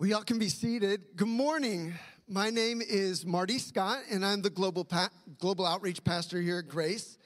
Well, y'all can be seated. Good morning. My name is Marty Scott, and I'm the global pa- global outreach pastor here at Grace.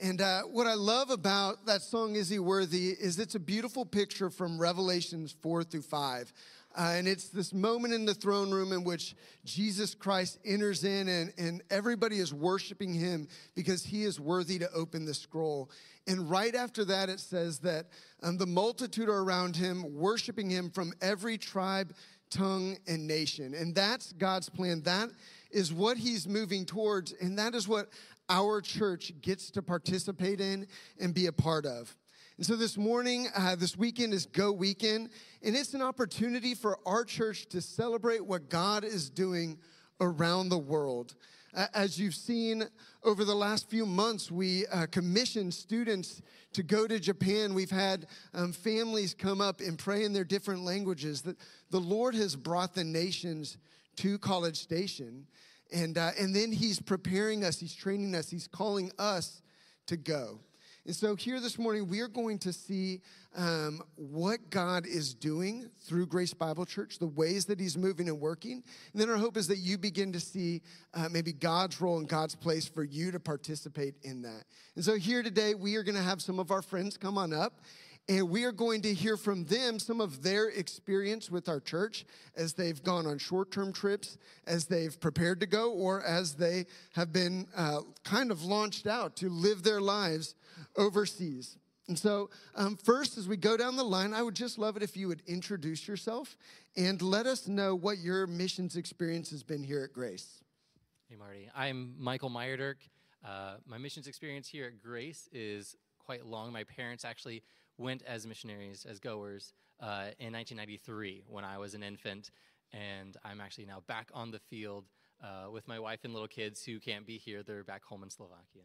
And uh, what I love about that song, "Is He Worthy," is it's a beautiful picture from Revelations four through five. Uh, and it's this moment in the throne room in which Jesus Christ enters in and, and everybody is worshiping him because he is worthy to open the scroll. And right after that, it says that um, the multitude are around him, worshiping him from every tribe, tongue, and nation. And that's God's plan. That is what He's moving towards. And that is what our church gets to participate in and be a part of. And so this morning, uh, this weekend is Go Weekend, and it's an opportunity for our church to celebrate what God is doing around the world. As you've seen over the last few months, we uh, commissioned students to go to Japan. We've had um, families come up and pray in their different languages. That the Lord has brought the nations to College Station, and uh, and then He's preparing us. He's training us. He's calling us to go. And so, here this morning, we are going to see um, what God is doing through Grace Bible Church, the ways that He's moving and working. And then our hope is that you begin to see uh, maybe God's role and God's place for you to participate in that. And so, here today, we are going to have some of our friends come on up. And we are going to hear from them some of their experience with our church as they've gone on short term trips, as they've prepared to go, or as they have been uh, kind of launched out to live their lives overseas. And so, um, first, as we go down the line, I would just love it if you would introduce yourself and let us know what your missions experience has been here at Grace. Hey, Marty. I'm Michael Meyerdirk. Uh, my missions experience here at Grace is quite long. My parents actually went as missionaries, as goers, uh, in 1993 when I was an infant. And I'm actually now back on the field uh, with my wife and little kids who can't be here. They're back home in Slovakia.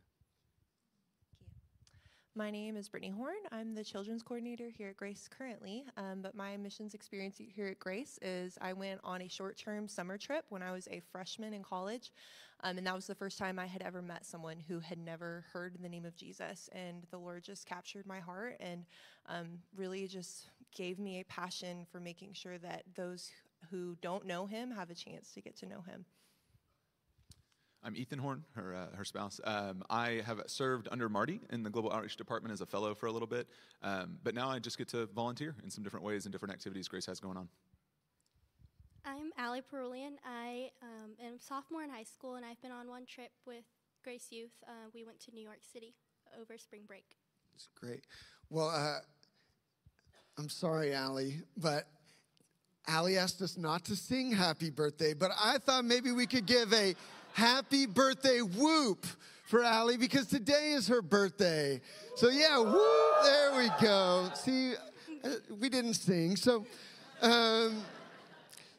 My name is Brittany Horn. I'm the children's coordinator here at Grace currently. Um, but my missions experience here at Grace is I went on a short term summer trip when I was a freshman in college. Um, and that was the first time I had ever met someone who had never heard the name of Jesus. And the Lord just captured my heart and um, really just gave me a passion for making sure that those who don't know him have a chance to get to know him. I'm Ethan Horn, her, uh, her spouse. Um, I have served under Marty in the Global Outreach Department as a fellow for a little bit, um, but now I just get to volunteer in some different ways and different activities Grace has going on. I'm Allie Perulian. I um, am a sophomore in high school, and I've been on one trip with Grace Youth. Uh, we went to New York City over spring break. It's great. Well, uh, I'm sorry, Allie, but Allie asked us not to sing happy birthday, but I thought maybe we could give a happy birthday whoop for Allie because today is her birthday. So, yeah, whoop, there we go. See, uh, we didn't sing. So, um,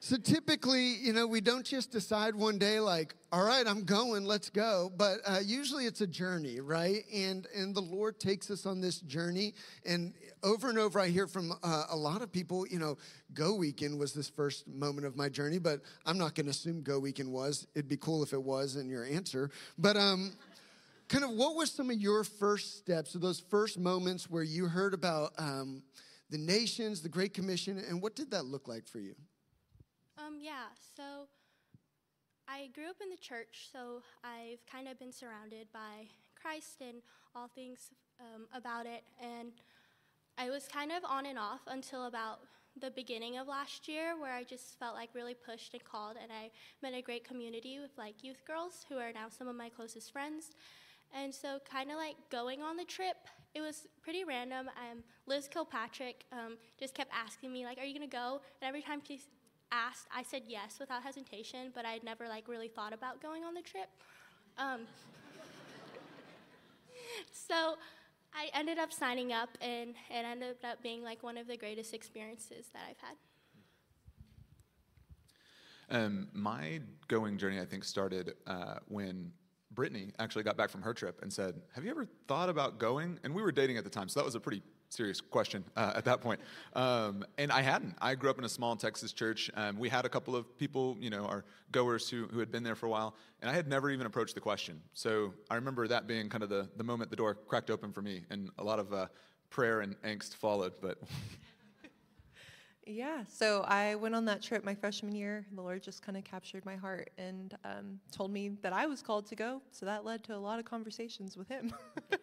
so typically, you know, we don't just decide one day like, all right, I'm going, let's go. But uh, usually it's a journey, right? And and the Lord takes us on this journey. And over and over, I hear from uh, a lot of people, you know, Go Weekend was this first moment of my journey. But I'm not going to assume Go Weekend was. It'd be cool if it was in your answer. But um, kind of, what were some of your first steps, or those first moments where you heard about um, the nations, the Great Commission, and what did that look like for you? Um, yeah, so I grew up in the church, so I've kind of been surrounded by Christ and all things um, about it. And I was kind of on and off until about the beginning of last year, where I just felt like really pushed and called. And I met a great community with like youth girls who are now some of my closest friends. And so, kind of like going on the trip, it was pretty random. Um, Liz Kilpatrick um, just kept asking me, like, "Are you gonna go?" And every time she asked, I said yes without hesitation, but I'd never like really thought about going on the trip. Um, so I ended up signing up, and it ended up being like one of the greatest experiences that I've had. Um, my going journey, I think, started uh, when Brittany actually got back from her trip and said, "Have you ever thought about going?" And we were dating at the time, so that was a pretty serious question uh, at that point. Um, and I hadn't. I grew up in a small Texas church. Um, we had a couple of people, you know, our goers who, who had been there for a while, and I had never even approached the question. So I remember that being kind of the, the moment the door cracked open for me, and a lot of uh, prayer and angst followed. But Yeah, so I went on that trip my freshman year. The Lord just kind of captured my heart and um, told me that I was called to go. So that led to a lot of conversations with Him.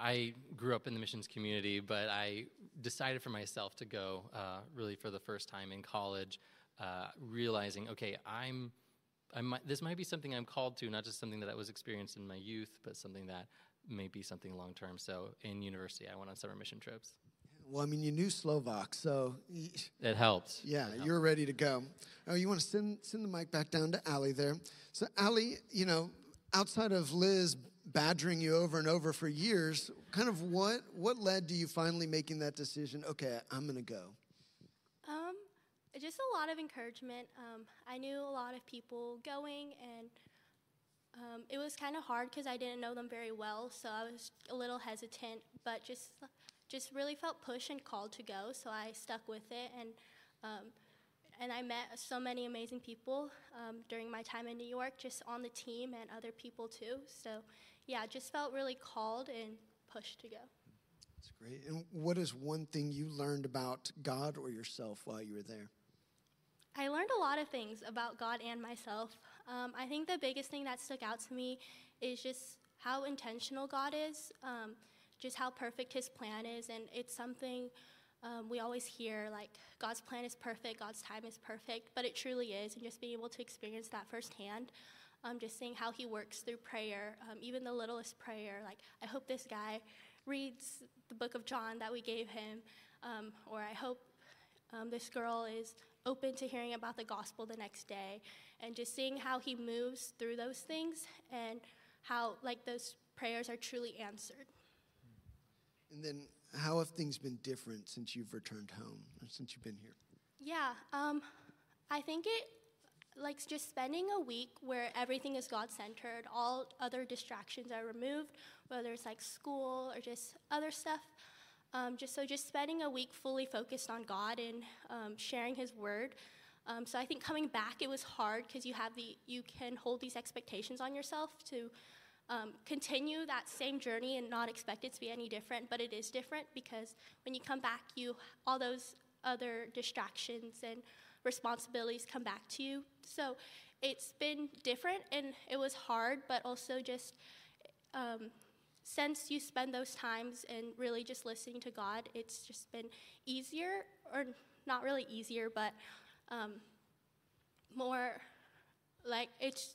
I grew up in the missions community, but I decided for myself to go uh, really for the first time in college, uh, realizing, okay, I'm, I might, this might be something I'm called to, not just something that I was experienced in my youth, but something that may be something long term. So in university, I went on summer mission trips. Well, I mean, you knew Slovak, so It helped. yeah, It helped. you're ready to go. Oh, you want to send send the mic back down to Allie there. So, Allie, you know, outside of Liz badgering you over and over for years, kind of what what led to you finally making that decision? Okay, I'm to go. Um, just a lot of encouragement. Um, I knew a lot of people going, and um, it was kind of hard because I didn't know them very well, so I was a little hesitant. But just, just really felt pushed and called to go, so I stuck with it, and um, and I met so many amazing people um, during my time in New York, just on the team and other people too. So, yeah, just felt really called and pushed to go. That's great. And what is one thing you learned about God or yourself while you were there? I learned a lot of things about God and myself. Um, I think the biggest thing that stuck out to me is just how intentional God is, um, just how perfect His plan is, and it's something um, we always hear like God's plan is perfect, God's time is perfect, but it truly is, and just being able to experience that firsthand. Um, just seeing how he works through prayer, um, even the littlest prayer. Like, I hope this guy reads the book of John that we gave him, um, or I hope um, this girl is open to hearing about the gospel the next day and just seeing how he moves through those things and how like those prayers are truly answered And then how have things been different since you've returned home or since you've been here? yeah um, i think it like just spending a week where everything is god centered all other distractions are removed whether it's like school or just other stuff. Um, just so just spending a week fully focused on god and um, sharing his word. Um, so i think coming back it was hard because you have the you can hold these expectations on yourself to um, continue that same journey and not expect it to be any different but it is different because when you come back you all those other distractions and responsibilities come back to you so it's been different and it was hard but also just um, since you spend those times and really just listening to God, it's just been easier, or not really easier, but um, more like it's,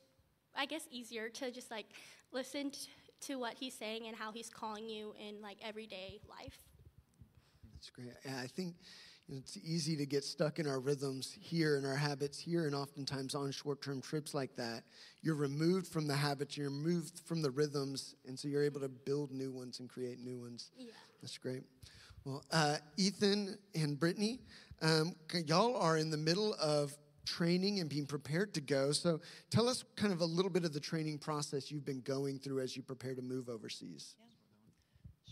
I guess, easier to just like listen to what He's saying and how He's calling you in like everyday life. That's great. And I think it's easy to get stuck in our rhythms here and our habits here, and oftentimes on short term trips like that, you're removed from the habits, you're removed from the rhythms, and so you're able to build new ones and create new ones. Yeah. That's great. Well, uh, Ethan and Brittany, um, y'all are in the middle of training and being prepared to go. So tell us kind of a little bit of the training process you've been going through as you prepare to move overseas.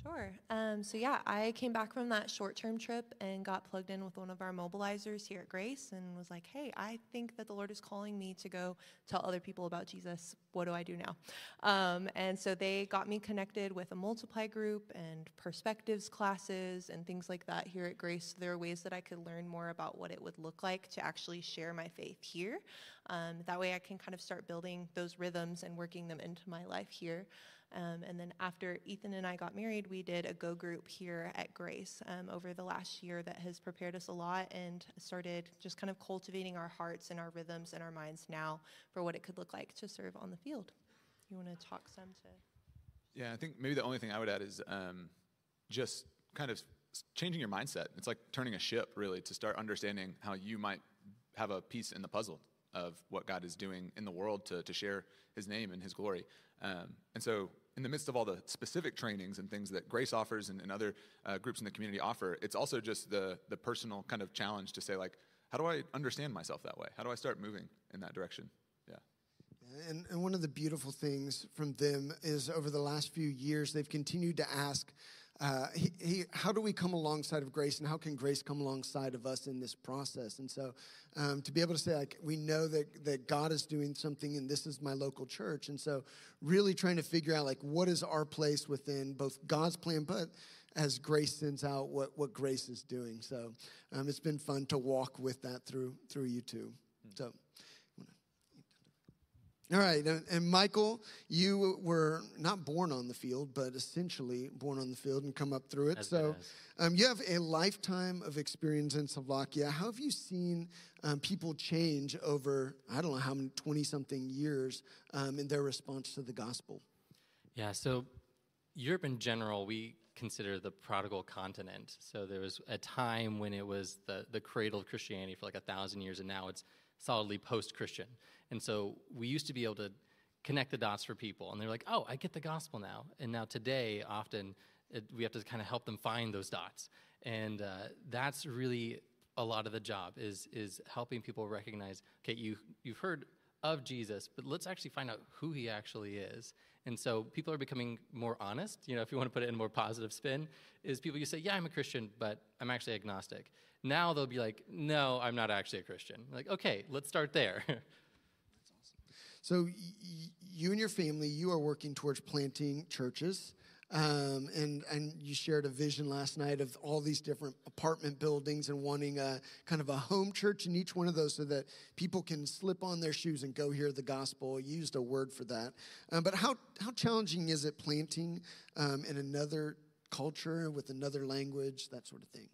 Sure. Um, so yeah, I came back from that short-term trip and got plugged in with one of our mobilizers here at Grace, and was like, "Hey, I think that the Lord is calling me to go tell other people about Jesus. What do I do now?" Um, and so they got me connected with a multiply group and perspectives classes and things like that here at Grace. There are ways that I could learn more about what it would look like to actually share my faith here. Um, that way, I can kind of start building those rhythms and working them into my life here. Um, and then after Ethan and I got married, we did a go group here at Grace um, over the last year that has prepared us a lot and started just kind of cultivating our hearts and our rhythms and our minds now for what it could look like to serve on the field. You want to talk some to? Yeah, I think maybe the only thing I would add is um, just kind of changing your mindset. It's like turning a ship, really, to start understanding how you might have a piece in the puzzle of what God is doing in the world to, to share His name and His glory. Um, and so, in the midst of all the specific trainings and things that Grace offers and, and other uh, groups in the community offer, it's also just the, the personal kind of challenge to say, like, how do I understand myself that way? How do I start moving in that direction? Yeah. And, and one of the beautiful things from them is over the last few years, they've continued to ask, uh, he, he, how do we come alongside of grace and how can grace come alongside of us in this process? And so um, to be able to say, like, we know that, that God is doing something and this is my local church. And so really trying to figure out, like, what is our place within both God's plan, but as Grace sends out what, what Grace is doing. So um, it's been fun to walk with that through through you too. So. All right, and Michael, you were not born on the field, but essentially born on the field and come up through it. So, um, you have a lifetime of experience in Slovakia. How have you seen um, people change over, I don't know how many, 20 something years um, in their response to the gospel? Yeah, so Europe in general, we consider the prodigal continent. So there was a time when it was the, the cradle of Christianity for like a thousand years, and now it's solidly post Christian. And so we used to be able to connect the dots for people, and they're like, oh, I get the gospel now. And now today, often, it, we have to kind of help them find those dots. And uh, that's really a lot of the job is, is helping people recognize, okay, you, you've heard of Jesus, but let's actually find out who he actually is. And so people are becoming more honest, you know, if you want to put it in a more positive spin, is people you say, yeah, I'm a Christian, but I'm actually agnostic. Now they'll be like, no, I'm not actually a Christian. Like, okay, let's start there. So, y- y- you and your family, you are working towards planting churches. Um, and, and you shared a vision last night of all these different apartment buildings and wanting a kind of a home church in each one of those so that people can slip on their shoes and go hear the gospel. You used a word for that. Um, but how, how challenging is it planting um, in another culture with another language, that sort of thing?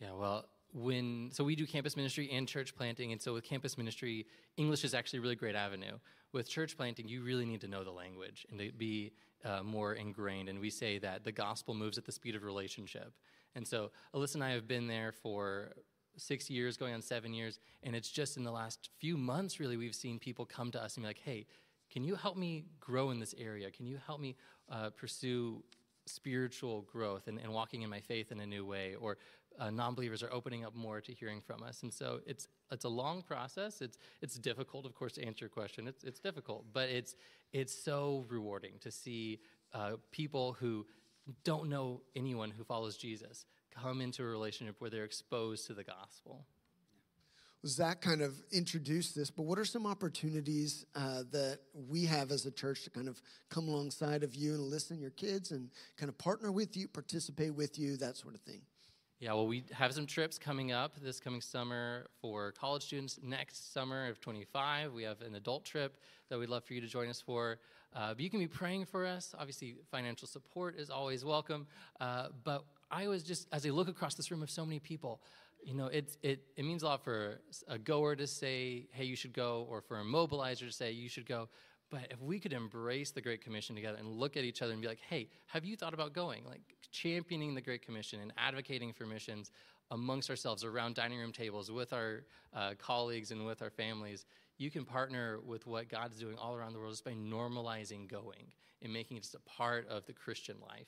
Yeah, well, when so we do campus ministry and church planting, and so with campus ministry, English is actually a really great avenue. With church planting, you really need to know the language and to be uh, more ingrained. And we say that the gospel moves at the speed of relationship. And so Alyssa and I have been there for six years, going on seven years, and it's just in the last few months, really, we've seen people come to us and be like, "Hey, can you help me grow in this area? Can you help me uh, pursue spiritual growth and, and walking in my faith in a new way or uh, non-believers are opening up more to hearing from us. And so it's it's a long process. It's it's difficult of course to answer your question. It's it's difficult but it's it's so rewarding to see uh, people who don't know anyone who follows jesus come into a relationship where they're exposed to the gospel. Zach kind of introduced this, but what are some opportunities uh, that we have as a church to kind of come alongside of you and listen to your kids and kind of partner with you, participate with you, that sort of thing? Yeah, well, we have some trips coming up this coming summer for college students. Next summer of 25, we have an adult trip that we'd love for you to join us for. Uh, but you can be praying for us. Obviously, financial support is always welcome. Uh, but I was just, as I look across this room of so many people, you know, it, it, it means a lot for a goer to say, hey, you should go, or for a mobilizer to say, you should go. But if we could embrace the Great Commission together and look at each other and be like, hey, have you thought about going? Like championing the Great Commission and advocating for missions amongst ourselves around dining room tables with our uh, colleagues and with our families, you can partner with what God's doing all around the world just by normalizing going and making it just a part of the Christian life.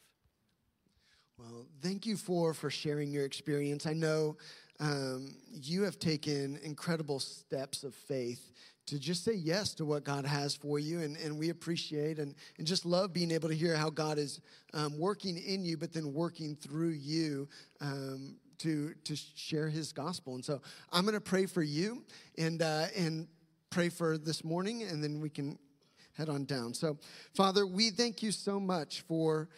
Well, thank you for for sharing your experience. I know um, you have taken incredible steps of faith to just say yes to what God has for you, and, and we appreciate and, and just love being able to hear how God is um, working in you, but then working through you um, to to share His gospel. And so I'm going to pray for you and uh, and pray for this morning, and then we can head on down. So, Father, we thank you so much for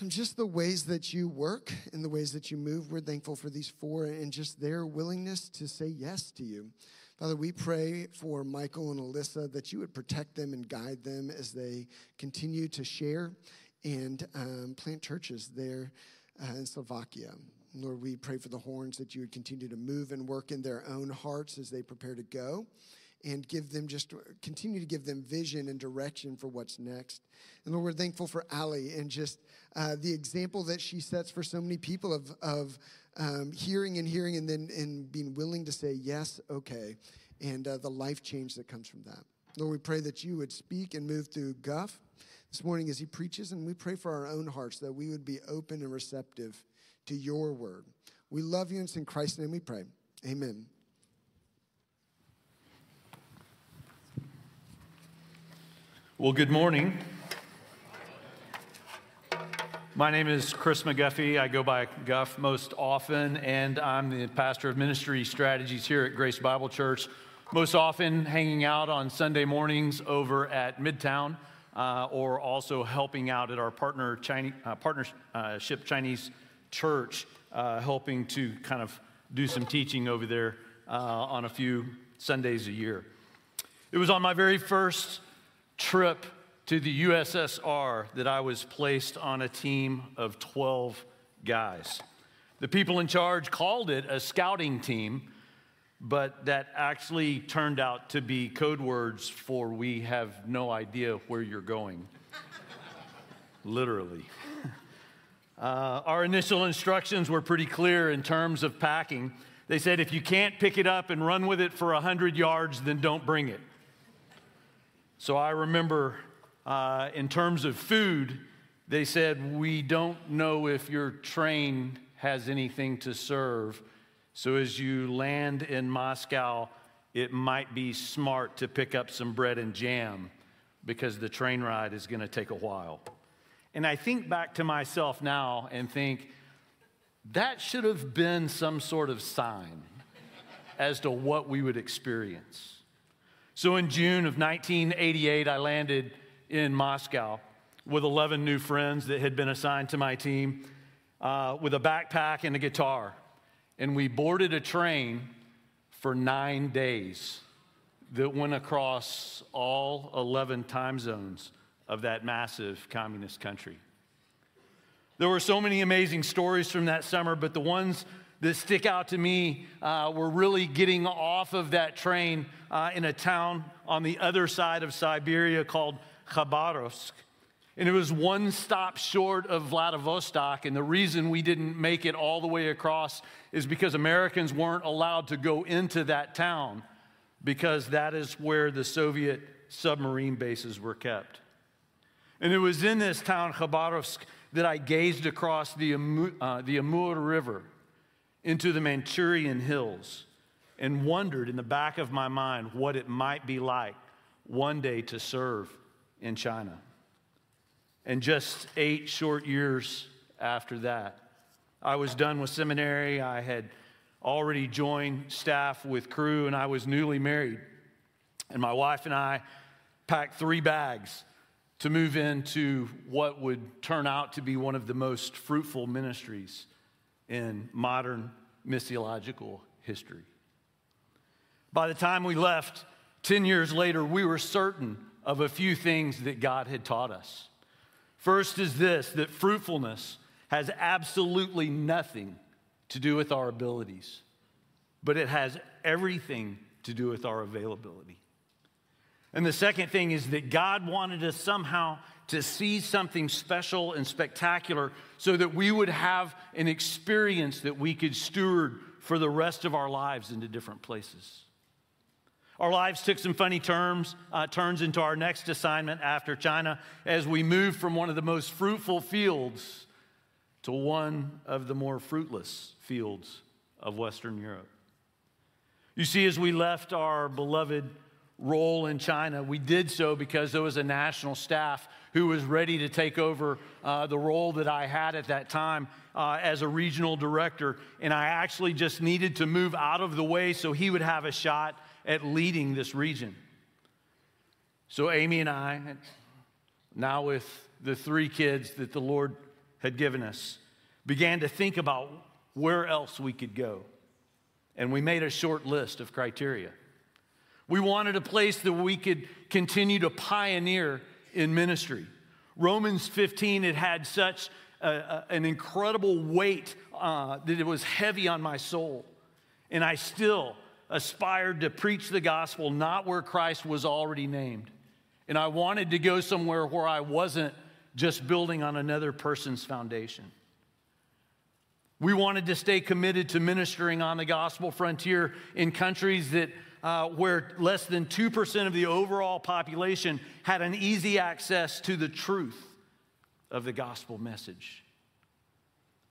and just the ways that you work and the ways that you move. We're thankful for these four and just their willingness to say yes to you. Father, we pray for Michael and Alyssa that you would protect them and guide them as they continue to share and um, plant churches there uh, in Slovakia. Lord, we pray for the horns that you would continue to move and work in their own hearts as they prepare to go and give them just continue to give them vision and direction for what's next. And Lord, we're thankful for Allie and just uh, the example that she sets for so many people of, of um, hearing and hearing and then and being willing to say, yes, okay, and uh, the life change that comes from that. Lord, we pray that you would speak and move through Guff this morning as he preaches, and we pray for our own hearts that we would be open and receptive to your word. We love you, and it's in Christ's name we pray. Amen. Well, good morning. My name is Chris McGuffey. I go by Guff most often, and I'm the pastor of ministry strategies here at Grace Bible Church. Most often hanging out on Sunday mornings over at Midtown. uh, or also helping out at our partner Chinese, uh, partnership Chinese church, uh, helping to kind of do some teaching over there uh, on a few Sundays a year. It was on my very first trip to the USSR that I was placed on a team of 12 guys. The people in charge called it a scouting team, but that actually turned out to be code words for we have no idea where you're going. Literally. Uh, our initial instructions were pretty clear in terms of packing. They said if you can't pick it up and run with it for 100 yards, then don't bring it. So I remember uh, in terms of food, they said, We don't know if your train has anything to serve. So as you land in Moscow, it might be smart to pick up some bread and jam because the train ride is going to take a while. And I think back to myself now and think, that should have been some sort of sign as to what we would experience. So in June of 1988, I landed in Moscow with 11 new friends that had been assigned to my team uh, with a backpack and a guitar. And we boarded a train for nine days that went across all 11 time zones of that massive communist country. There were so many amazing stories from that summer, but the ones that stick out to me uh, were really getting off of that train uh, in a town on the other side of Siberia called Khabarovsk. And it was one stop short of Vladivostok. And the reason we didn't make it all the way across is because Americans weren't allowed to go into that town because that is where the Soviet submarine bases were kept. And it was in this town, Khabarovsk, that I gazed across the uh, the Amur River into the Manchurian hills and wondered in the back of my mind what it might be like one day to serve in China. And just eight short years after that, I was done with seminary. I had already joined staff with Cru, and I was newly married. And my wife and I packed three bags to move into what would turn out to be one of the most fruitful ministries in modern missiological history. By the time we left, 10 years later, we were certain of a few things that God had taught us. First is this that fruitfulness has absolutely nothing to do with our abilities, but it has everything to do with our availability. And the second thing is that God wanted us somehow to see something special and spectacular so that we would have an experience that we could steward for the rest of our lives into different places. Our lives took some funny terms, uh, turns into our next assignment after China as we moved from one of the most fruitful fields to one of the more fruitless fields of Western Europe. You see, as we left our beloved role in China. We did so because there was a national staff who was ready to take over uh, the role that I had at that time uh, as a regional director. And I actually just needed to move out of the way so he would have a shot at leading this region. So Amy and I, now with the three kids that the Lord had given us, began to think about where else we could go. And we made a short list of criteria. We wanted a place that we could continue to pioneer in ministry. Romans 15, it had such a, a, an incredible weight uh, that it was heavy on my soul. And I still aspired to preach the gospel not where Christ was already named. And I wanted to go somewhere where I wasn't just building on another person's foundation. We wanted to stay committed to ministering on the gospel frontier in countries that uh, where less than 2% of the overall population had an easy access to the truth of the gospel message.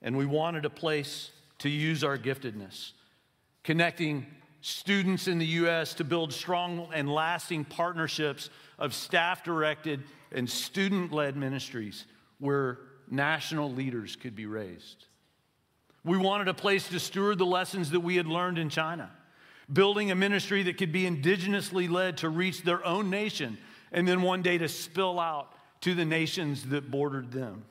And we wanted a place to use our giftedness, connecting students in the U.S. to build strong and lasting partnerships of staff directed and student led ministries where national leaders could be raised. We wanted a place to steward the lessons that we had learned in China building a ministry that could be indigenously led to reach their own nation and then one day to spill out to the nations that bordered them.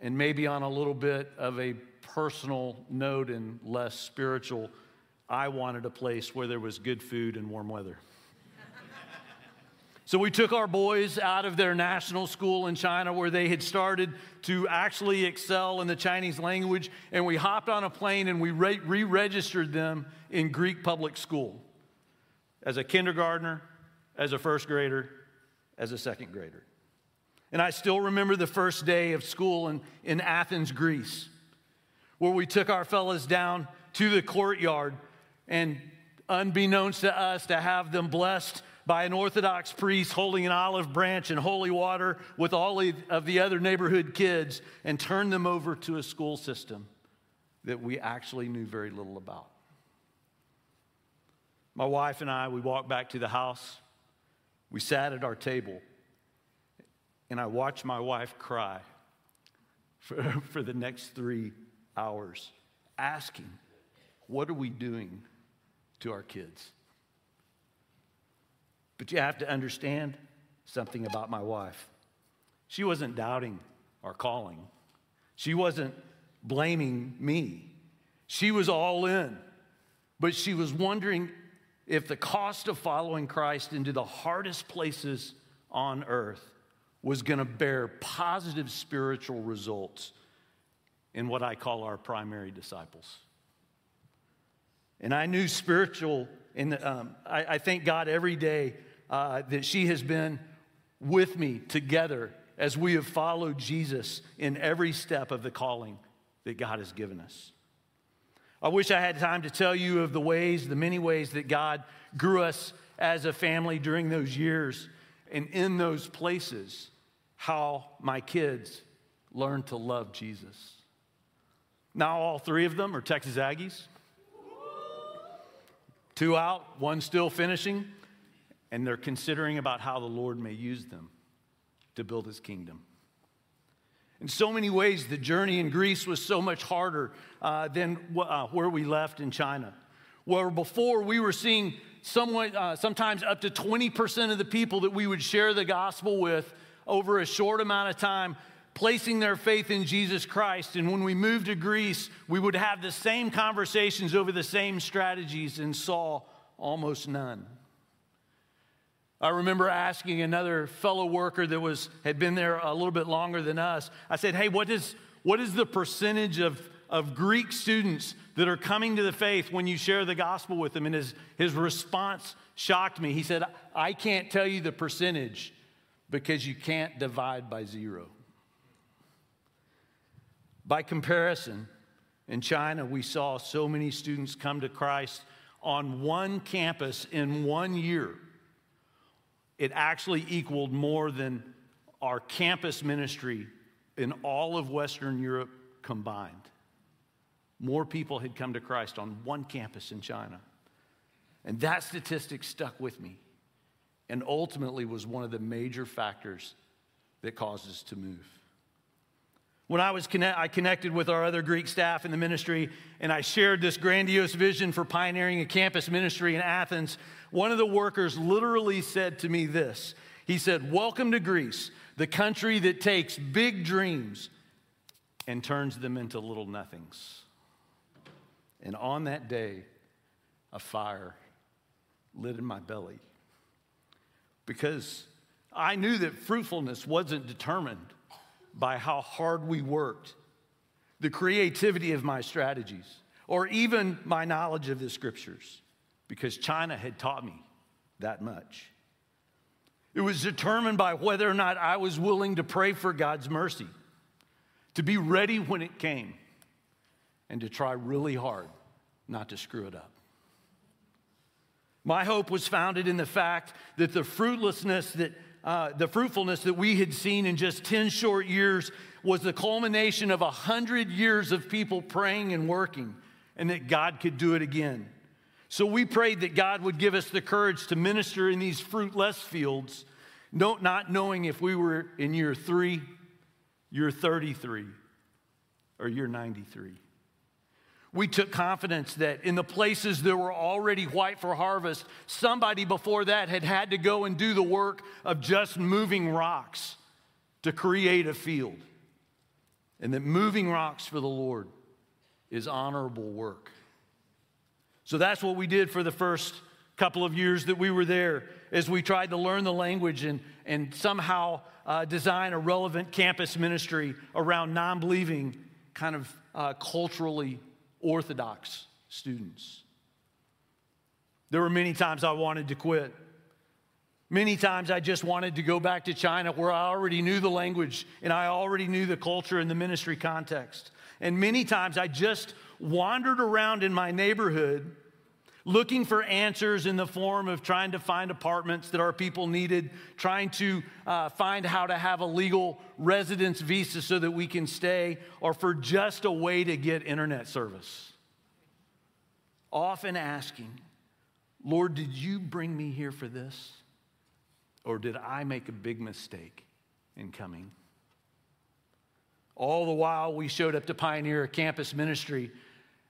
And maybe on a little bit of a personal note and less spiritual, I wanted a place where there was good food and warm weather. So we took our boys out of their national school in China where they had started to actually excel in the Chinese language, and we hopped on a plane and we re registered them in Greek public school as a kindergartner, as a first grader, as a second grader. And I still remember the first day of school in, in Athens, Greece, where we took our fellas down to the courtyard and unbeknownst to us to have them blessed by an Orthodox priest holding an olive branch and holy water with all of the other neighborhood kids and turn them over to a school system that we actually knew very little about. My wife and I, we walked back to the house. We sat at our table, and I watched my wife cry for, for the next three hours, asking, What are we doing to our kids? But you have to understand something about my wife. She wasn't doubting our calling, she wasn't blaming me. She was all in, but she was wondering if the cost of following Christ into the hardest places on earth was going to bear positive spiritual results in what I call our primary disciples. And I knew spiritual, and um, I, I, thank God every day uh, that she has been with me together as we have followed Jesus in every step of the calling that God has given us. I wish I had time to tell you of the ways, the many ways that God grew us as a family during those years and in those places, how my kids learned to love Jesus. Now, all three of them are Texas Aggies. Two out, one still finishing and they're considering about how the Lord may use them to build his kingdom. In so many ways, the journey in Greece was so much harder uh, than uh, where we left in China. Where before we were seeing somewhat, uh, sometimes up to 20% of the people that we would share the gospel with over a short amount of time placing their faith in Jesus Christ. And when we moved to Greece, we would have the same conversations over the same strategies and saw almost none. I remember asking another fellow worker that was, had been there a little bit longer than us, I said, Hey, what is, what is the percentage of, of Greek students that are coming to the faith when you share the gospel with them? And his, his response shocked me. He said, I can't tell you the percentage because you can't divide by zero. By comparison, in China, we saw so many students come to Christ on one campus in one year it actually equaled more than our campus ministry in all of Western Europe combined. More people had come to Christ on one campus in China. And that statistic stuck with me and ultimately was one of the major factors that caused us to move. When I was connect, I connected with our other Greek staff in the ministry, and I shared this grandiose vision for pioneering a campus ministry in Athens. One of the workers literally said to me this. He said, "Welcome to Greece, the country that takes big dreams and turns them into little nothings." And on that day, a fire lit in my belly because I knew that fruitfulness wasn't determined by how hard we worked, the creativity of my strategies, or even my knowledge of the scriptures, because China had taught me that much. It was determined by whether or not I was willing to pray for God's mercy, to be ready when it came, and to try really hard not to screw it up. My hope was founded in the fact that the fruitlessness that uh, the fruitfulness that we had seen in just 10 short years was the culmination of 100 years of people praying and working, and that God could do it again. So we prayed that God would give us the courage to minister in these fruitless fields, not knowing if we were in year three, year 33, or year 93. We took confidence that in the places that were already white for harvest, somebody before that had had to go and do the work of just moving rocks to create a field. And that moving rocks for the Lord is honorable work. So that's what we did for the first couple of years that we were there as we tried to learn the language and, and somehow uh, design a relevant campus ministry around non believing, kind of uh, culturally orthodox students. There were many times I wanted to quit. Many times I just wanted to go back to China where I already knew the language and I already knew the culture and the ministry context. And many times I just wandered around in my neighborhood looking for answers in the form of trying to find apartments that our people needed, trying to uh, find how to have a legal residence visa so that we can stay, or for just a way to get internet service. Often asking, Lord, did you bring me here for this? Or did I make a big mistake in coming? All the while, we showed up to pioneer campus ministry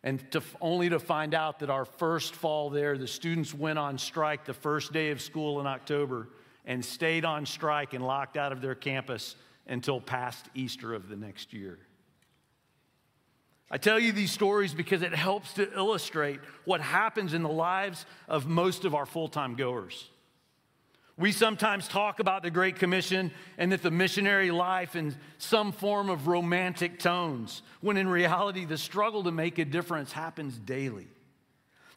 and to, only to find out that our first fall there, the students went on strike the first day of school in October and stayed on strike and locked out of their campus until past Easter of the next year. I tell you these stories because it helps to illustrate what happens in the lives of most of our full time goers. We sometimes talk about the Great Commission and that the missionary life in some form of romantic tones, when in reality, the struggle to make a difference happens daily.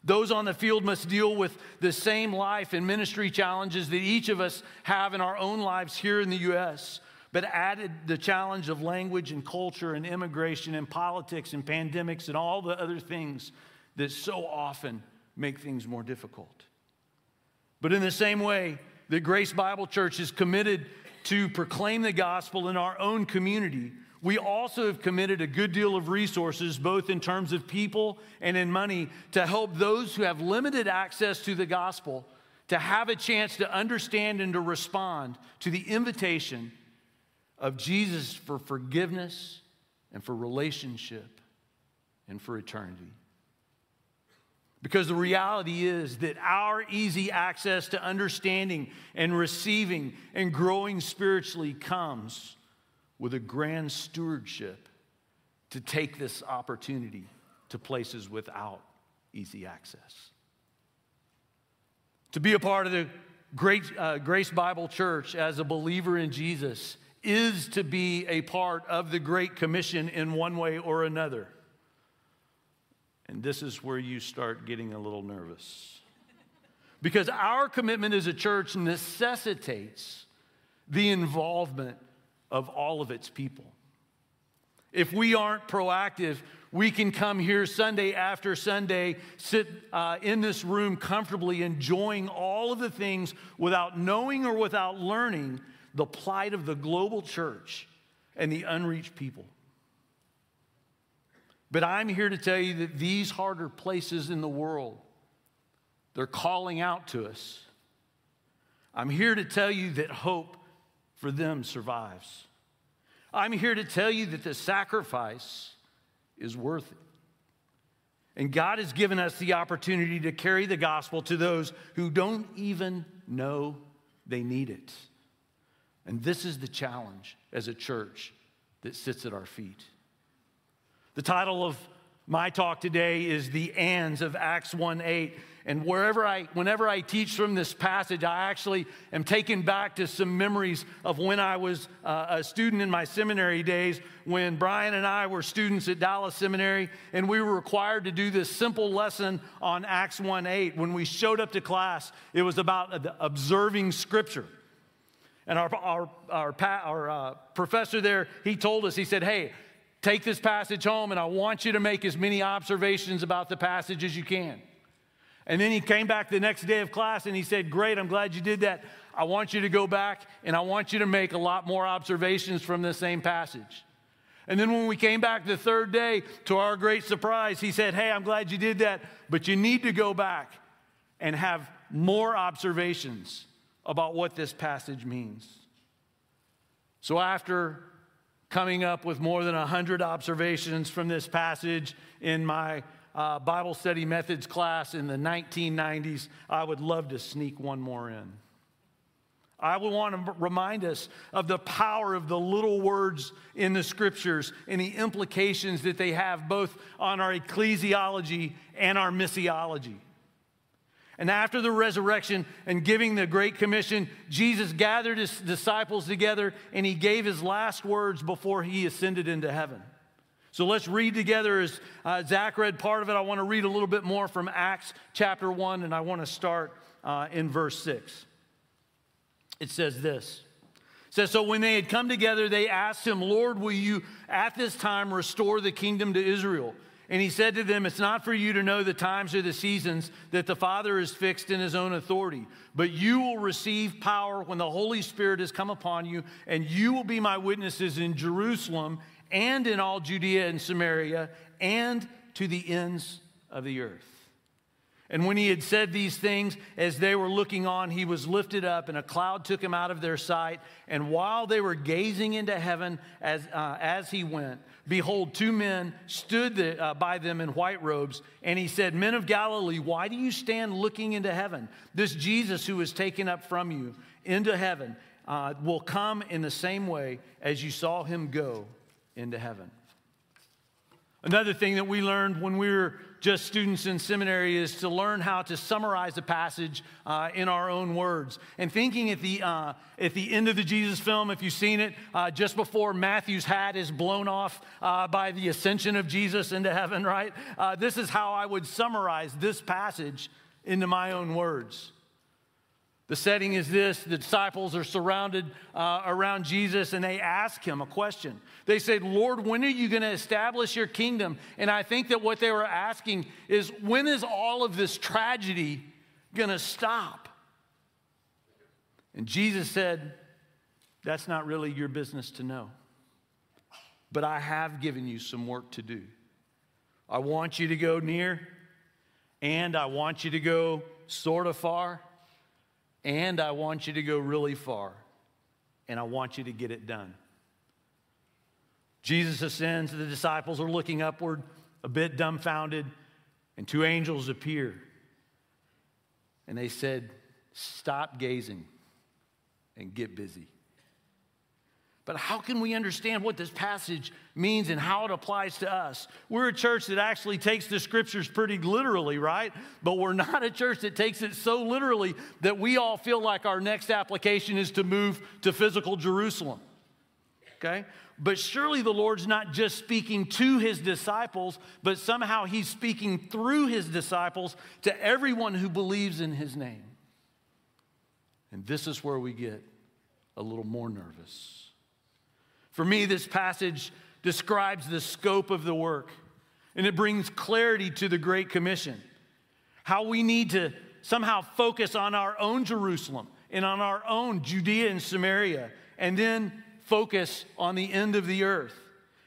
Those on the field must deal with the same life and ministry challenges that each of us have in our own lives here in the U.S., but added the challenge of language and culture and immigration and politics and pandemics and all the other things that so often make things more difficult. But in the same way, that Grace Bible Church is committed to proclaim the gospel in our own community, we also have committed a good deal of resources, both in terms of people and in money, to help those who have limited access to the gospel to have a chance to understand and to respond to the invitation of Jesus for forgiveness and for relationship and for eternity. Because the reality is that our easy access to understanding and receiving and growing spiritually comes with a grand stewardship to take this opportunity to places without easy access. To be a part of the Great, uh, Grace Bible Church as a believer in Jesus is to be a part of the Great Commission in one way or another. And this is where you start getting a little nervous. Because our commitment as a church necessitates the involvement of all of its people. If we aren't proactive, we can come here Sunday after Sunday, sit uh, in this room comfortably, enjoying all of the things without knowing or without learning the plight of the global church and the unreached people. But I'm here to tell you that these harder places in the world, they're calling out to us. I'm here to tell you that hope for them survives. I'm here to tell you that the sacrifice is worth it. And God has given us the opportunity to carry the gospel to those who don't even know they need it. And this is the challenge as a church that sits at our feet. The title of my talk today is The Ands of Acts 1 8. And wherever I, whenever I teach from this passage, I actually am taken back to some memories of when I was uh, a student in my seminary days, when Brian and I were students at Dallas Seminary, and we were required to do this simple lesson on Acts 1 8. When we showed up to class, it was about observing Scripture. And our, our, our, our uh, professor there, he told us, he said, Hey, Take this passage home, and I want you to make as many observations about the passage as you can. And then he came back the next day of class and he said, Great, I'm glad you did that. I want you to go back and I want you to make a lot more observations from the same passage. And then when we came back the third day, to our great surprise, he said, Hey, I'm glad you did that, but you need to go back and have more observations about what this passage means. So after coming up with more than 100 observations from this passage in my uh, Bible study methods class in the 1990s, I would love to sneak one more in. I would want to remind us of the power of the little words in the scriptures and the implications that they have both on our ecclesiology and our missiology. And after the resurrection and giving the Great Commission, Jesus gathered his disciples together and he gave his last words before he ascended into heaven. So let's read together as uh, Zach read part of it. I want to read a little bit more from Acts chapter 1, and I want to start uh, in verse 6 it says this. Says, So when they had come together, they asked him, Lord, will you at this time restore the kingdom to Israel? And he said to them, It's not for you to know the times or the seasons that the Father has fixed in his own authority, but you will receive power when the Holy Spirit has come upon you, and you will be my witnesses in Jerusalem and in all Judea and Samaria and to the ends of the earth. And when he had said these things, as they were looking on, he was lifted up, and a cloud took him out of their sight. And while they were gazing into heaven as, uh, as he went, behold, two men stood the, uh, by them in white robes. And he said, Men of Galilee, why do you stand looking into heaven? This Jesus who was taken up from you into heaven uh, will come in the same way as you saw him go into heaven. Another thing that we learned when we were just students in seminary is to learn how to summarize a passage uh, in our own words. And thinking at the, uh, at the end of the Jesus film, if you've seen it, uh, just before Matthew's hat is blown off uh, by the ascension of Jesus into heaven, right? Uh, this is how I would summarize this passage into my own words. The setting is this the disciples are surrounded uh, around Jesus and they ask him a question. They say, Lord, when are you going to establish your kingdom? And I think that what they were asking is, when is all of this tragedy going to stop? And Jesus said, That's not really your business to know. But I have given you some work to do. I want you to go near, and I want you to go sort of far and I want you to go really far, and I want you to get it done. Jesus ascends, the disciples are looking upward, a bit dumbfounded, and two angels appear. And they said, Stop gazing and get busy. But how can we understand what this passage means and how it applies to us? We're a church that actually takes the scriptures pretty literally, right? But we're not a church that takes it so literally that we all feel like our next application is to move to physical Jerusalem. Okay? But surely the Lord's not just speaking to his disciples, but somehow he's speaking through his disciples to everyone who believes in his name. And this is where we get a little more nervous. For me, this passage describes the scope of the work and it brings clarity to the Great Commission. How we need to somehow focus on our own Jerusalem and on our own Judea and Samaria, and then focus on the end of the earth.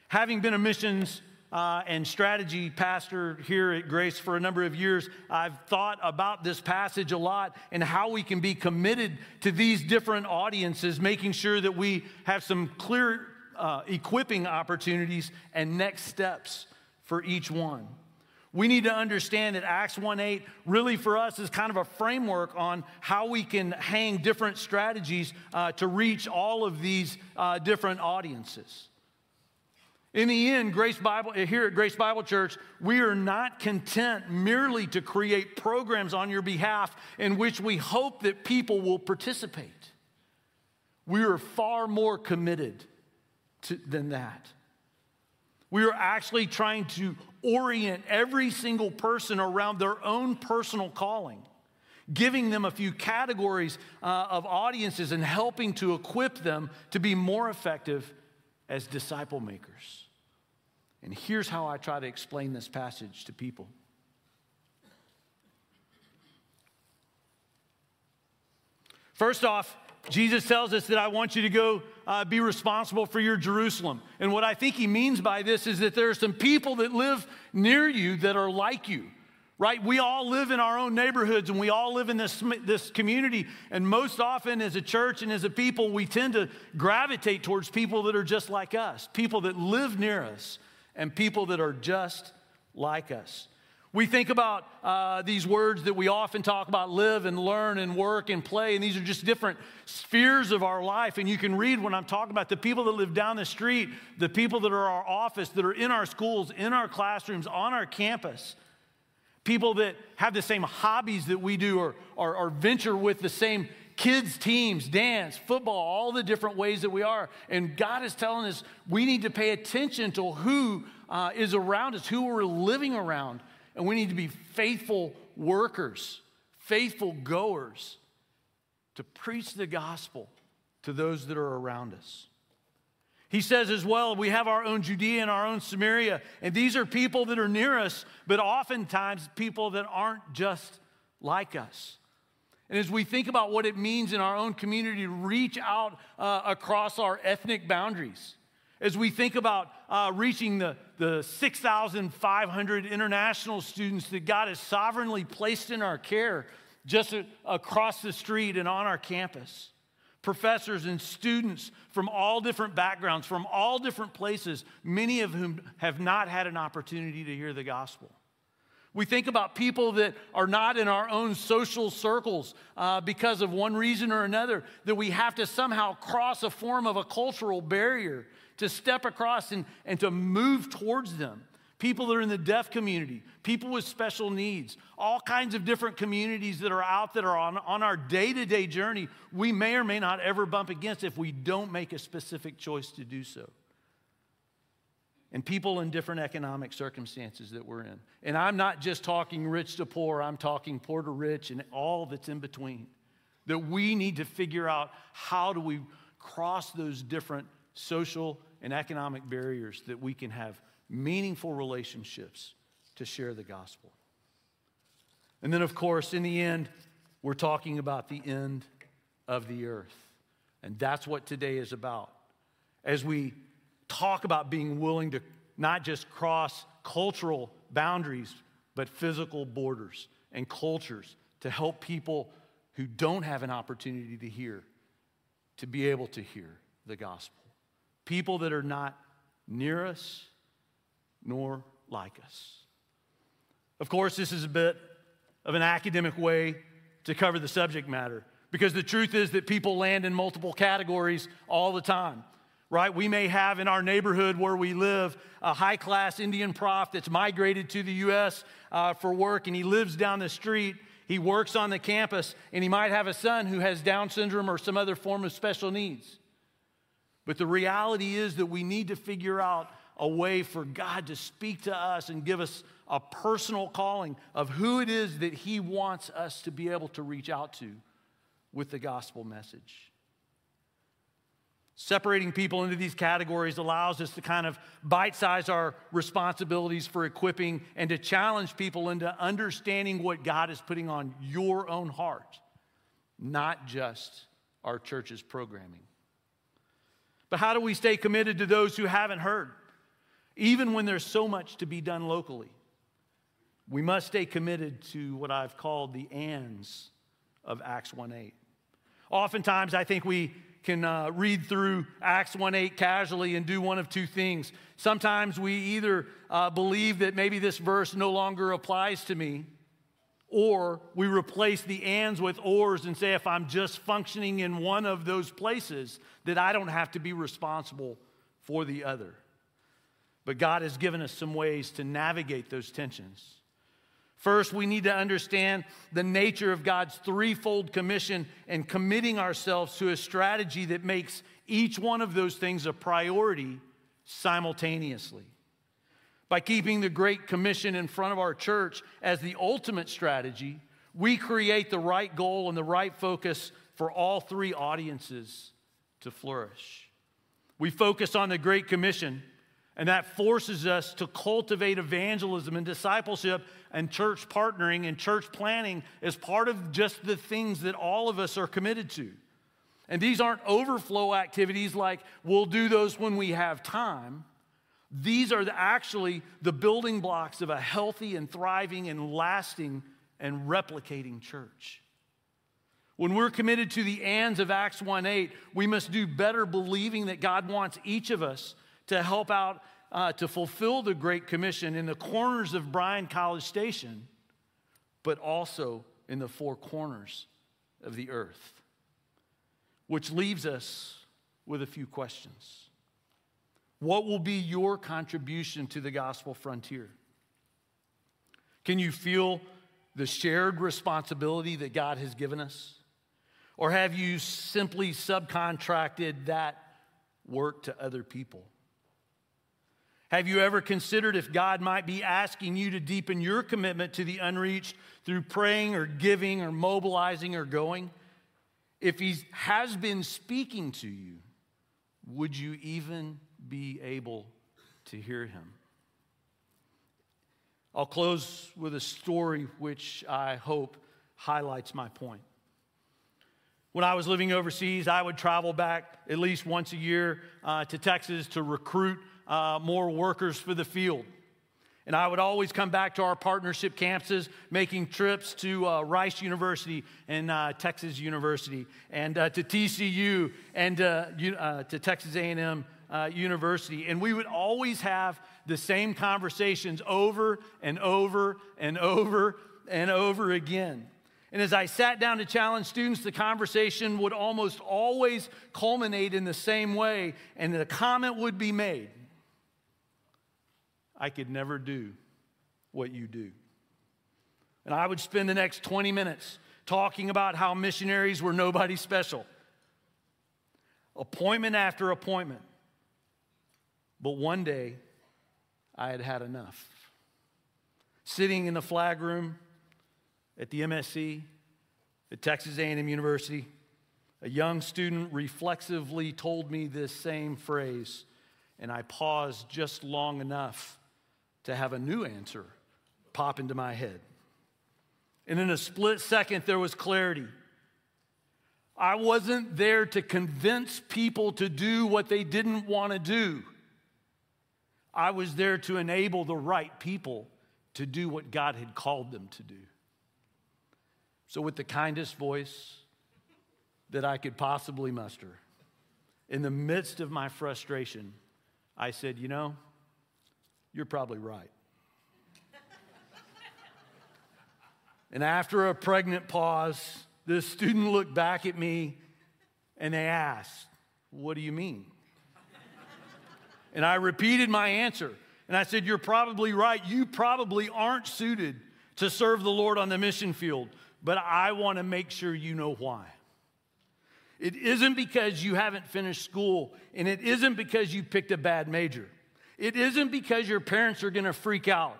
Having been a missions uh, and strategy pastor here at Grace for a number of years, I've thought about this passage a lot and how we can be committed to these different audiences, making sure that we have some clear uh, equipping opportunities and next steps for each one. We need to understand that Acts 1 8 really for us is kind of a framework on how we can hang different strategies uh, to reach all of these uh, different audiences. In the end, Grace Bible, here at Grace Bible Church, we are not content merely to create programs on your behalf in which we hope that people will participate. We are far more committed to, than that. We are actually trying to orient every single person around their own personal calling, giving them a few categories uh, of audiences and helping to equip them to be more effective as disciple makers. And here's how I try to explain this passage to people. First off, Jesus tells us that I want you to go uh, be responsible for your Jerusalem. And what I think he means by this is that there are some people that live near you that are like you, right? We all live in our own neighborhoods and we all live in this, this community. And most often, as a church and as a people, we tend to gravitate towards people that are just like us, people that live near us, and people that are just like us. We think about uh, these words that we often talk about live and learn and work and play, and these are just different spheres of our life. And you can read when I'm talking about the people that live down the street, the people that are our office, that are in our schools, in our classrooms, on our campus, people that have the same hobbies that we do or, or, or venture with the same kids' teams, dance, football, all the different ways that we are. And God is telling us we need to pay attention to who uh, is around us, who we're living around and we need to be faithful workers, faithful goers to preach the gospel to those that are around us. He says as well, we have our own Judea and our own Samaria, and these are people that are near us, but oftentimes people that aren't just like us. And as we think about what it means in our own community to reach out uh, across our ethnic boundaries, as we think about uh, reaching the, the 6,500 international students that God has sovereignly placed in our care just a, across the street and on our campus. Professors and students from all different backgrounds, from all different places, many of whom have not had an opportunity to hear the gospel. We think about people that are not in our own social circles uh, because of one reason or another, that we have to somehow cross a form of a cultural barrier to step across and, and to move towards them. People that are in the deaf community, people with special needs, all kinds of different communities that are out that are on, on our day to day journey, we may or may not ever bump against if we don't make a specific choice to do so. And people in different economic circumstances that we're in. And I'm not just talking rich to poor, I'm talking poor to rich and all that's in between. That we need to figure out how do we cross those different social and economic barriers that we can have meaningful relationships to share the gospel. And then, of course, in the end, we're talking about the end of the earth. And that's what today is about. As we talk about being willing to not just cross cultural boundaries, but physical borders and cultures to help people who don't have an opportunity to hear to be able to hear the gospel people that are not near us nor like us. Of course, this is a bit of an academic way to cover the subject matter because the truth is that people land in multiple categories all the time. Right? We may have in our neighborhood where we live a high class Indian prof that's migrated to the US uh, for work and he lives down the street. He works on the campus and he might have a son who has Down syndrome or some other form of special needs. But the reality is that we need to figure out a way for God to speak to us and give us a personal calling of who it is that He wants us to be able to reach out to with the gospel message. Separating people into these categories allows us to kind of bite size our responsibilities for equipping and to challenge people into understanding what God is putting on your own heart, not just our church's programming. But how do we stay committed to those who haven't heard? Even when there's so much to be done locally, we must stay committed to what I've called the ands of Acts 1:8. Oftentimes, I think we can uh, read through Acts 1:8 casually and do one of two things. Sometimes we either uh, believe that maybe this verse no longer applies to me, or we replace the ands with ors and say, if I'm just functioning in one of those places, that I don't have to be responsible for the other. But God has given us some ways to navigate those tensions. First, we need to understand the nature of God's threefold commission and committing ourselves to a strategy that makes each one of those things a priority simultaneously by keeping the Great Commission in front of our church as the ultimate strategy, we create the right goal and the right focus for all three audiences to flourish. We focus on the Great Commission, and that forces us to cultivate evangelism and discipleship and church partnering and church planning as part of just the things that all of us are committed to. And these aren't overflow activities like we'll do those when we have time. These are actually the building blocks of a healthy and thriving and lasting and replicating church. When we're committed to the ands of Acts 1 8, we must do better believing that God wants each of us to help out uh, to fulfill the Great Commission in the corners of Bryan College Station, but also in the four corners of the earth. Which leaves us with a few questions. What will be your contribution to the gospel frontier? Can you feel the shared responsibility that God has given us? Or have you simply subcontracted that work to other people? Have you ever considered if God might be asking you to deepen your commitment to the unreached through praying or giving or mobilizing or going? If He has been speaking to you, would you even be able to hear Him? I'll close with a story which I hope highlights my point. When I was living overseas, I would travel back at least once a year uh, to Texas to recruit uh, more workers for the field. And I would always come back to our partnership campuses, making trips to uh, Rice University and uh, Texas University, and uh, to TCU and uh, to Texas A&M uh, University. And we would always have the same conversations over and over and over and over again. And as I sat down to challenge students, the conversation would almost always culminate in the same way, and the comment would be made I could never do what you do. And I would spend the next 20 minutes talking about how missionaries were nobody special. Appointment after appointment. But one day, I had had enough. Sitting in the flag room at the MSC at Texas A&M University, a young student reflexively told me this same phrase, and I paused just long enough to have a new answer pop into my head. And in a split second, there was clarity. I wasn't there to convince people to do what they didn't want to do. I was there to enable the right people to do what God had called them to do. So, with the kindest voice that I could possibly muster, in the midst of my frustration, I said, You know, you're probably right. and after a pregnant pause, the student looked back at me and they asked, What do you mean? And I repeated my answer. And I said, You're probably right. You probably aren't suited to serve the Lord on the mission field, but I want to make sure you know why. It isn't because you haven't finished school, and it isn't because you picked a bad major. It isn't because your parents are going to freak out,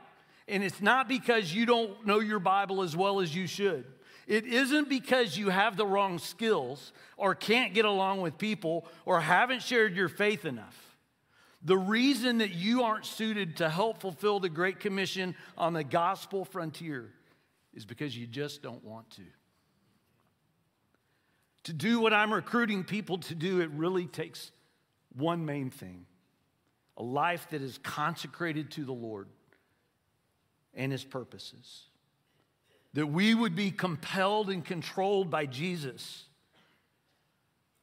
and it's not because you don't know your Bible as well as you should. It isn't because you have the wrong skills or can't get along with people or haven't shared your faith enough. The reason that you aren't suited to help fulfill the Great Commission on the gospel frontier is because you just don't want to. To do what I'm recruiting people to do, it really takes one main thing a life that is consecrated to the Lord and His purposes. That we would be compelled and controlled by Jesus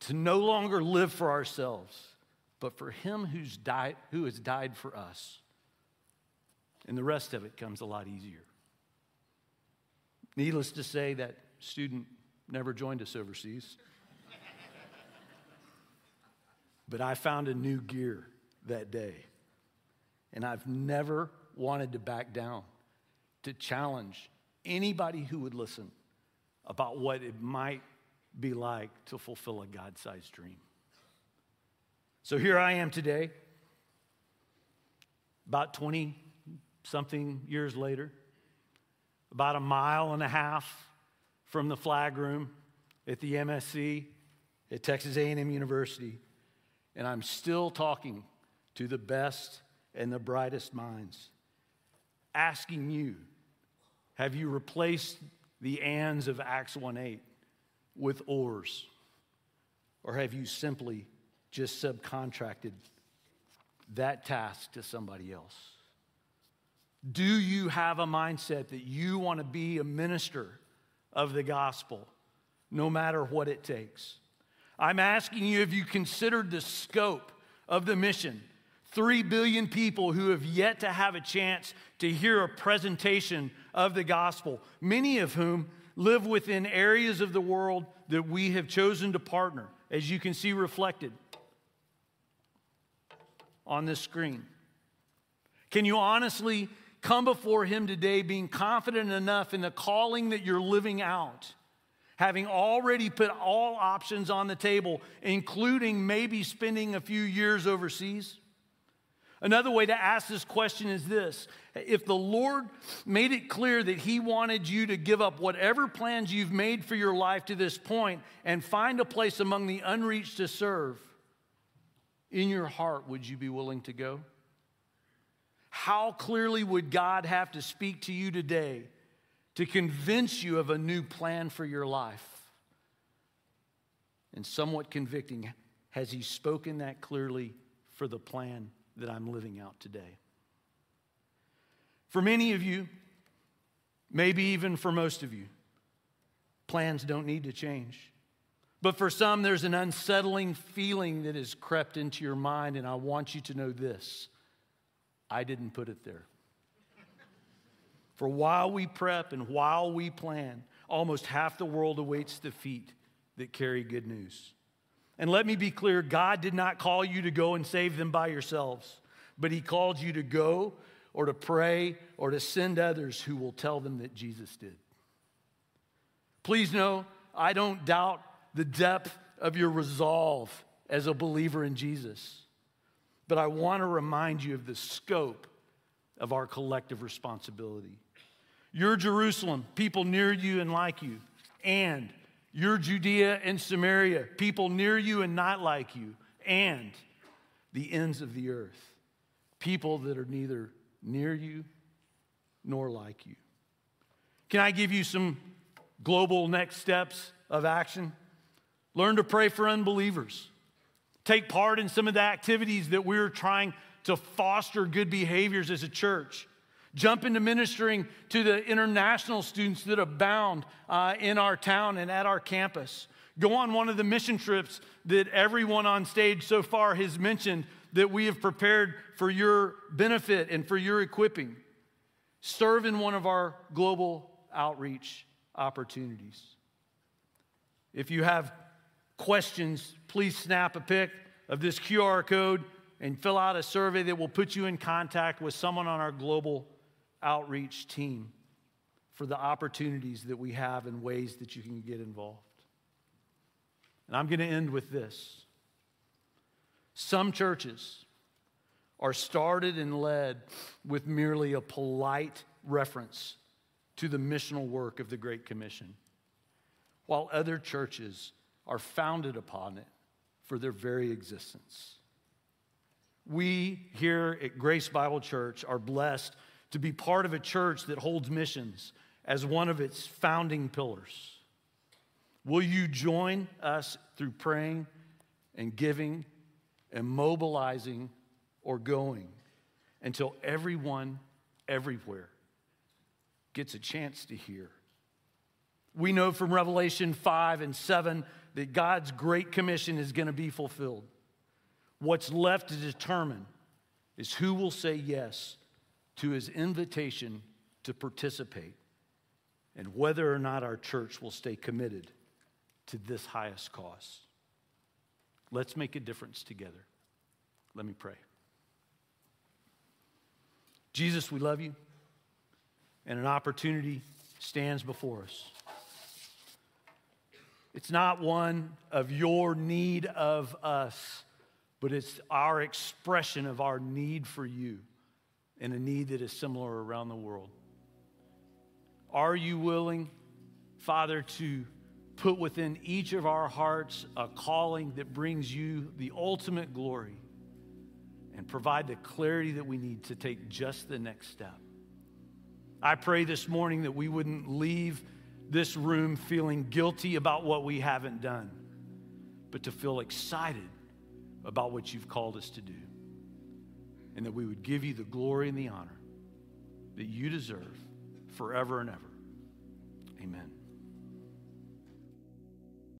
to no longer live for ourselves but for him who's died, who has died for us. And the rest of it comes a lot easier. Needless to say, that student never joined us overseas. but I found a new gear that day. And I've never wanted to back down to challenge anybody who would listen about what it might be like to fulfill a God sized dream. So here I am today, about 20 something years later, about a mile and a half from the flag room at the MSC at Texas A&M University, and I'm still talking to the best and the brightest minds, asking you, have you replaced the ands of Acts 1:8 with ors? Or have you simply just subcontracted that task to somebody else? Do you have a mindset that you want to be a minister of the gospel, no matter what it takes? I'm asking you if you considered the scope of the mission Three billion people who have yet to have a chance to hear a presentation of the gospel, many of whom live within areas of the world that we have chosen to partner, as you can see reflected on this screen. Can you honestly come before Him today being confident enough in the calling that you're living out? Having already put all options on the table, including maybe spending a few years overseas? Another way to ask this question is this If the Lord made it clear that He wanted you to give up whatever plans you've made for your life to this point and find a place among the unreached to serve, in your heart, would you be willing to go? How clearly would God have to speak to you today to convince you of a new plan for your life? And somewhat convicting, has He spoken that clearly for the plan that I'm living out today? For many of you, maybe even for most of you, plans don't need to change. But for some, there's an unsettling feeling that has crept into your mind, and I want you to know this I didn't put it there. For while we prep and while we plan, almost half the world awaits the feet that carry good news. And let me be clear God did not call you to go and save them by yourselves, but He called you to go or to pray or to send others who will tell them that Jesus did. Please know, I don't doubt the depth of your resolve as a believer in Jesus. But I want to remind you of the scope of our collective responsibility. You're Jerusalem, people near you and like you, and you're Judea and Samaria, people near you and not like you, and the ends of the earth, people that are neither near you nor like you. Can I give you some global next steps of action? Learn to pray for unbelievers take part in some of the activities that we're trying to foster good behaviors as a church. Jump into ministering to the international students that abound uh, in our town and at our campus. Go on one of the mission trips that everyone on stage so far has mentioned that we have prepared for your benefit and for your equipping. Serve in one of our global outreach opportunities. If you have questions, please snap a pic of this QR code and fill out a survey that will put you in contact with someone on our global outreach team for the opportunities that we have and ways that you can get involved. And I'm going to end with this. Some churches are started and led with merely a polite reference to the missional work of the Great Commission, while other churches are founded upon it for their very existence. We here at Grace Bible Church are blessed to be part of a church that holds missions as one of its founding pillars. Will you join us through praying and giving and mobilizing or going until everyone, everywhere, gets a chance to hear? We know from Revelation 5 and 7 that God's great commission is going to be fulfilled. What's left to determine is who will say yes to his invitation to participate and whether or not our church will stay committed to this highest cause. Let's make a difference together. Let me pray. Jesus, we love you, and an opportunity stands before us. It's not one of your need of us, but it's our expression of our need for you and a need that is similar around the world. Are you willing, Father, to put within each of our hearts a calling that brings you the ultimate glory and provide the clarity that we need to take just the next step? I pray this morning that we wouldn't leave this room feeling guilty about what we haven't done, but to feel excited about what you've called us to do. And that we would give you the glory and the honor that you deserve forever and ever. Amen.